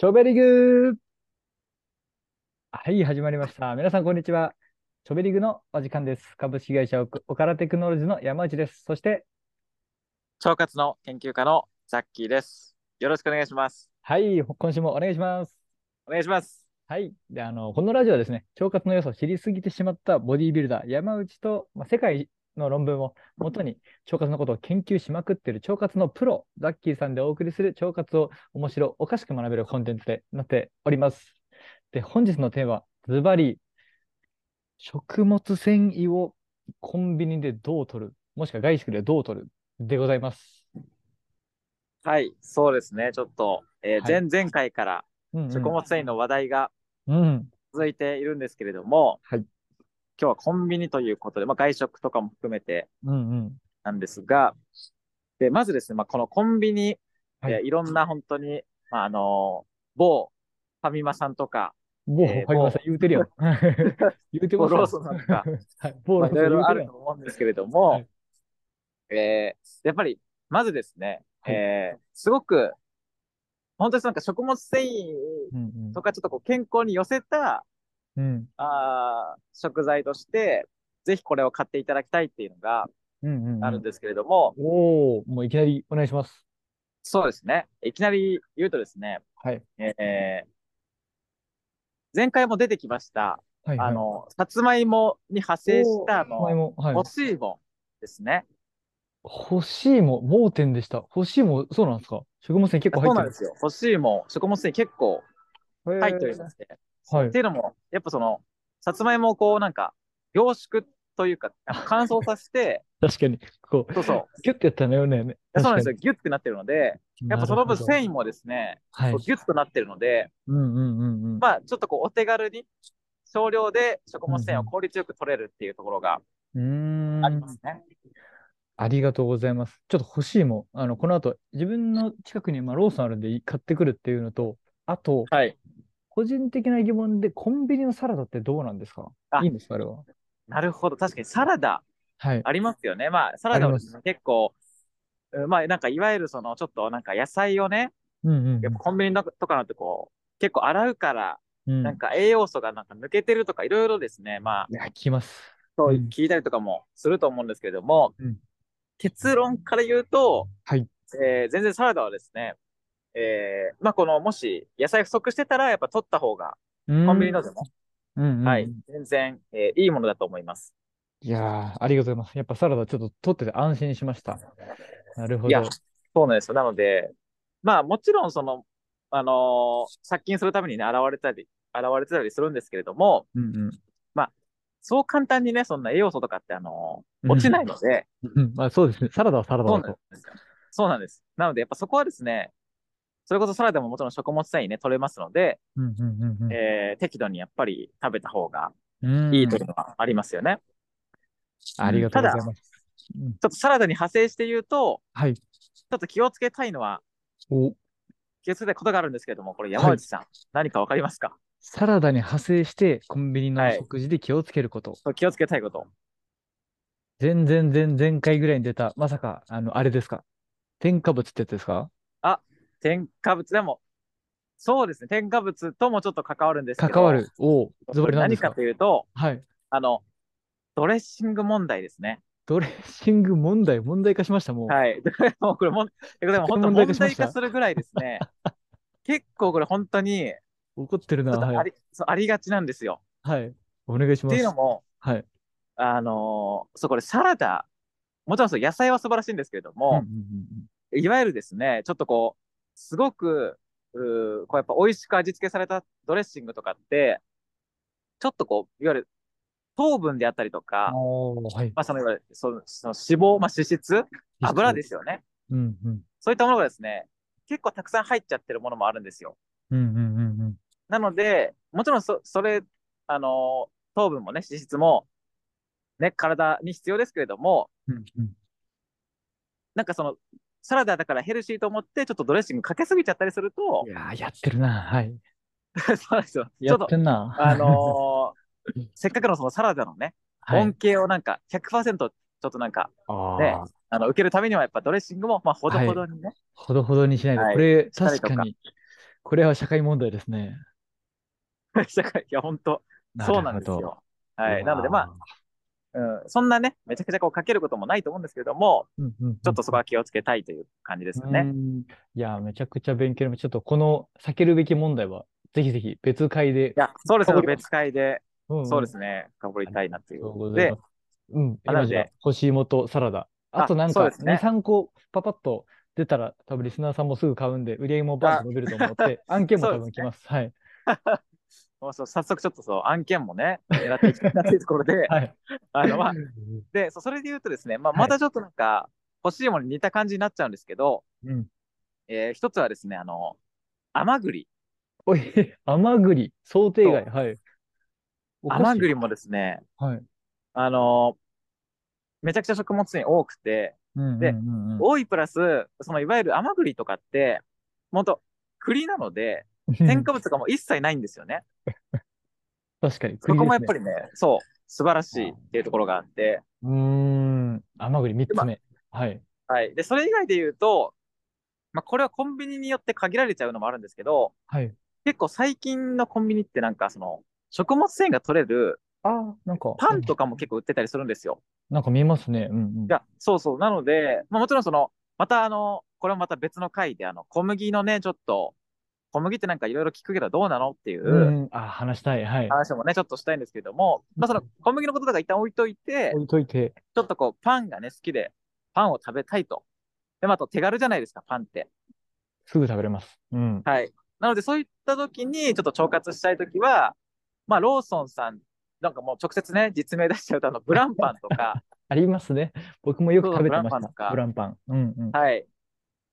チョベリグはい、始まりました。皆さん、こんにちは。チョベリグのお時間です。株式会社オカラテクノロジーの山内です。そして、腸活の研究家のザッキーです。よろしくお願いします。はい、今週もお願いします。お願いします。はい。で、あの、このラジオはですね、腸活の良さを知りすぎてしまったボディービルダー、山内と、まあ、世界の論文を元に腸活のことを研究しまくっている腸活のプロ、ザッキーさんでお送りする腸活を面白おかしく学べるコンテンツでなっております。で、本日のテーマ、ズバリ、食物繊維をコンビニでどう取る、もしくは外食でどう取るでございます。はい、そうですね。ちょっと、えー、前々回から食物繊維の話題が続いているんですけれども、はい、今日はコンビニということで、まあ、外食とかも含めてなんですが、でまずですね、まあ、このコンビニ、はい、えー、いろんな本当に、まあ、あのー、某ファミマさんとか、某ファミマさん言うてるやん。言うてます。ローソンさんとか、はい、某ローソンいろいろあると思うんですけれども、はい、えー、やっぱり、まずですね、はい、えー、すごく、本当になんか食物繊維とかちょっとこう健康に寄せたうん、あ食材として、ぜひこれを買っていただきたいっていうのがあるんですけれども。うんうんうん、おお、もういきなりお願いします。そうですね。いきなり言うとですね、はい。えー、前回も出てきました、はいはい、あの、さつまいもに派生したあの、はい、干し芋ですね。干し芋、盲点でした。干し芋、そうなんですか？食物繊維結構入ってるそうなんですよ。干し芋、食物繊維結構入っておりまして。はい。っていうのも、やっぱその、さつまいもをこうなんか、凝縮というか、乾燥させて、確かに、こう、そうそう。ギュッてやったのよね。そうなんですよ。ギュッてなってるので、やっぱその分繊維もですね、はい、ギュッとなってるので、うんうんうんうん、まあ、ちょっとこう、お手軽に、少量で食物繊維を効率よく取れるっていうところがありますね。ありがとうございます。ちょっと欲しいもん。あの、この後、自分の近くにまあローソンあるんで買ってくるっていうのと、あと、はい、個人的な疑問で、コンビニのサラダってどうなんですか？いいんですかあれは？なるほど。確かにサラダ、はい、ありますよね。まあ、サラダは結構、まあ、なんか、いわゆるその、ちょっとなんか野菜をね、うんうん、やっぱコンビニとかなんてこう、結構洗うから、うん、なんか栄養素がなんか抜けてるとか、いろいろですね、まあ、いや、聞きます。そう、聞いたりとかもすると思うんですけれども、うん、結論から言うと、はい。えー、全然サラダはですね、えー、まあ、この、もし野菜不足してたら、やっぱ取った方が、コンビニのでも、うんうん、はい、全然、えー、いいものだと思います。いやー、ありがとうございます。やっぱサラダちょっと取ってて安心しました。なるほど。いや、そうなんですよ。なので、まあ、もちろん、その、あのー、殺菌するためにね、現れたり、現れてたりするんですけれども、うんうん、まあ、そう簡単にね、そんな栄養素とかって、あのー、落ちないので、うん、まあ、そうですね。サラダはサラダだと。そうなんです。なので、やっぱそこはですね、それこそサラダももちろん食物繊維ね、取れますので、え適度にやっぱり食べた方がいいというのはありますよね。ありがとうございます。ちょっとサラダに派生して言うと、はい。ちょっと気をつけたいのは、お気をつけたいことがあるんですけれども、これ山内さん、はい、何かわかりますか？サラダに派生してコンビニの食事で気をつけること。はい、気をつけたいこと。全然前々回ぐらいに出た、まさか、あの、あれですか？添加物ってやつですか？あ、添加物でも、そうですね、添加物ともちょっと関わるんですけど、関わる。おズバリ何か？というと、はい。あの、ドレッシング問題ですね。ドレッシング問題、問題化しました、もう。はい。もうこれも、でも本当問題化するぐらいですね。結構これ本当に、怒ってるな。ありはい、そうありがちなんですよ。はい。お願いします。っていうのも、はい。あのー、そう、これサラダ、もちろんそう野菜は素晴らしいんですけれども、うんうんうん、いわゆるですね、ちょっとこう、すごく、うこうやっぱ美味しく味付けされたドレッシングとかって、ちょっとこう、いわゆる糖分であったりとか、はい、まあそのいわゆるそのその脂肪、まあ脂質、油ですよね、うんうん。そういったものがですね、結構たくさん入っちゃってるものもあるんですよ。うんうんうんうん、なので、もちろんそそれ、あの、糖分もね、脂質も、ね、体に必要ですけれども、うんうん、なんかその、サラダだからヘルシーと思って、ちょっとドレッシングかけすぎちゃったりすると。いややってるな。はい。そうですよ。やってんな。あのー、せっかくのそのサラダのね、恩恵をなんか100%ちょっとなんか、ね、あの受けるためにはやっぱドレッシングもまあほどほどにね、はい、ほどほどにしないと、はい、これ確かにこれは社会問題ですね。社会、いや、本当そうなんですよ。はい。なので、まあ、うん、そんなね、めちゃくちゃこうかけることもないと思うんですけれども、うんうんうん、ちょっとそこは気をつけたいという感じですよね。いや、めちゃくちゃ勉強ちょっとこの避けるべき問題は、ぜひぜひ別会で。いや、そうですね、別会で、うんうん、そうですね、深掘りたいなっていう。で、うん、今じゃ干し芋とサラダ。あとなんか、2、ね、3個パパッと出たら、多分リスナーさんもすぐ買うんで、売り上げもバーンと伸びると思って、案件も多分来ます。はい。そう早速ちょっとそう案件もね、狙っていきたいなというところで、はい、あのまあ、でそ、それで言うとですね、まあ、またちょっとなんか、欲しいものに似た感じになっちゃうんですけど、うん、えー、一つはですね、あの、甘栗。おい、甘栗、想定外、はい。甘栗もですね、はい、あの、めちゃくちゃ食物繊維多くて、で、多いプラス、そのいわゆる甘栗とかって、本当栗なので、添加物とかも一切ないんですよね。確かに、そこもやっぱりね、そう、素晴らしいっていうところがあって。うん、甘栗3つ目。はい。はい。で、それ以外で言うと、まあ、これはコンビニによって限られちゃうのもあるんですけど、はい。結構最近のコンビニってなんかその、食物繊維が取れる、あなんか、パンとかも結構売ってたりするんですよ。なんか見えますね。うん、うん。いや、そうそう。なので、まあもちろんその、またあの、これはまた別の回で、あの、小麦のね、ちょっと、小麦ってなんかいろいろ聞くけどどうなのっていう、あ話したい、はい。話もね、ちょっとしたいんですけども、まあその小麦のこととか一旦置いといて、置いといて、ちょっとこう、パンがね、好きで、パンを食べたいと。で、まあ、と手軽じゃないですか、パンって。すぐ食べれます。うん。はい。なので、そういった時に、ちょっと腸活したい時は、まあ、ローソンさん、なんかもう直接ね、実名出しちゃうと、あの、ブランパンとか。ありますね。僕もよく食べてました。ブランパンとか。ブランパン。うんうん。はい。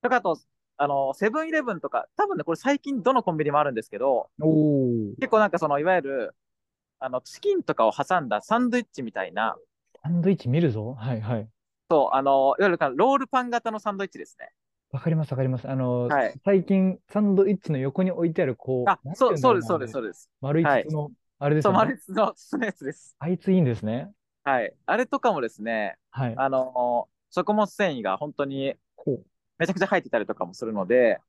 とか、あと、あの、セブンイレブンとか、多分ね、これ最近どのコンビニもあるんですけど、結構なんかその、いわゆる、あの、チキンとかを挟んだサンドイッチみたいな。サンドイッチ見るぞ。はいはい。そう、あの、いわゆるロールパン型のサンドイッチですね。わかります、わかります。あの、はい、最近、サンドイッチの横に置いてある、こう、あ、そう、そうです、そうです、そうです。丸い筒の、はい、あれですね。そう、丸い筒の筒のやつです。あいついいんですね。はい。あれとかもですね、はい。あの、食物繊維が本当に、めちゃくちゃ入ってたりとかもするので、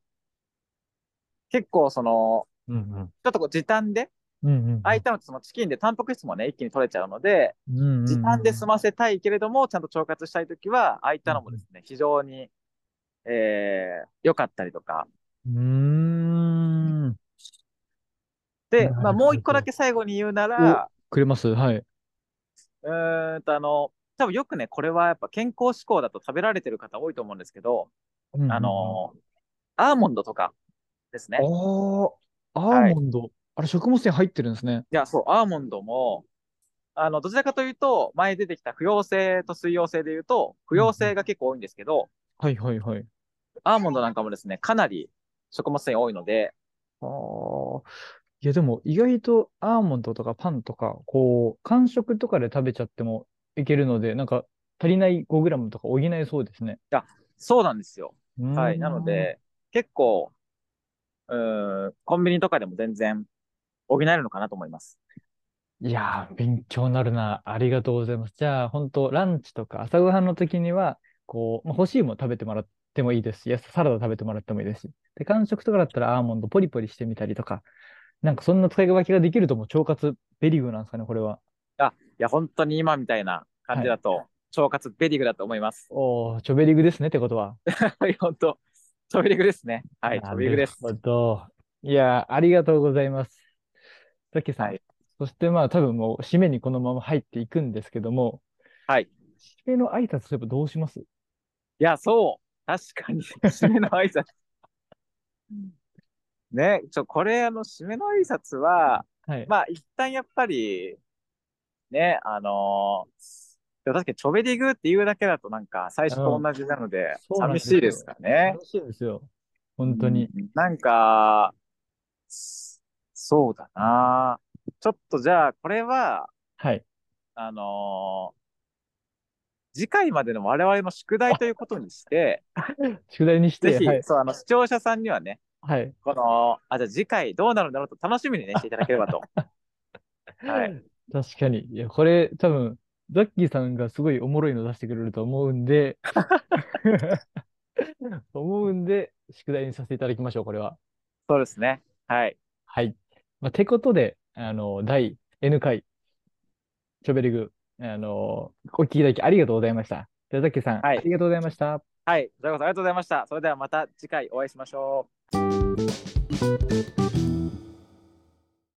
結構その、うんうん、ちょっとこう時短で、うんうん、空いたのってそのチキンでタンパク質もね、一気に取れちゃうので、うんうんうん、時短で済ませたいけれども、ちゃんと腸活したいときは、空いたのもですね、非常に、えー、良かったりとか。うん。で、まあ、もう一個だけ最後に言うなら、くれます？はい。うんと、あの、多分よくね、これはやっぱ健康志向だと食べられてる方多いと思うんですけど、うんうん、あの、アーモンドとかですね。ああ、アーモンド、はい、あれ、食物繊維入ってるんですね。いや、そう、アーモンドも、あの、どちらかというと、前出てきた不溶性と水溶性で言うと、不溶性が結構多いんですけど、はいはいはい。アーモンドなんかもですね、かなり食物繊維多いので。ああ。いや、でも意外とアーモンドとかパンとか、こう、間食とかで食べちゃってもいけるので、なんか足りない 5g とか補えそうですね。いや、そうなんですよ。はい。なので、結構、うん、コンビニとかでも全然補えるのかなと思います。いやー、勉強になるな。ありがとうございます。じゃあ、本当ランチとか朝ごはんの時には、こう、まあ、欲しいもの食べてもらってもいいですし、サラダ食べてもらってもいいですし。で、間食とかだったらアーモンドポリポリしてみたりとか、なんかそんな使い分けができるとも腸活ベリグなんですかね、これは。あ、いや、本当に今みたいな感じだと、はい、腸活ベリグだと思います。おお、チョベリグですねってことは。はい、本当。チョベリグですね。はい、チョベリグです。なるほど。いや、ありがとうございます。さっきさん、はい、そしてまあ多分もう締めにこのまま入っていくんですけども、はい。締めの挨拶すればどうします？いや、そう。確かに、締めの挨拶。ね、ちょ、これ、あの、締めの挨拶は、はい、まあ、一旦やっぱり、ね、あのー、確かにチョベリグっていうだけだとなんか最初と同じなので、寂しいですかね。寂しいですよ。本当に。なんか、そうだな。ちょっとじゃあ、これは、はい。あのー、次回までの我々の宿題ということにして、宿題にして、ぜひ、はい、そう、あの、視聴者さんにはね、はい。この、あ、じゃあ次回どうなるんだろうと楽しみにね、していただければと。はい。確かに。いや、これ、多分、ザッキーさんがすごいおもろいの出してくれると思うんで、思うんで、宿題にさせていただきましょう、これは。そうですね。はい。はい。まあ、てことで、あの、第 N 回、チョベリグ、あの、お聞きいただきありがとうございました。じゃザッキーさん、はい、ありがとうございました。はい。こちらこそありがとうございました。それではまた次回お会いしましょう。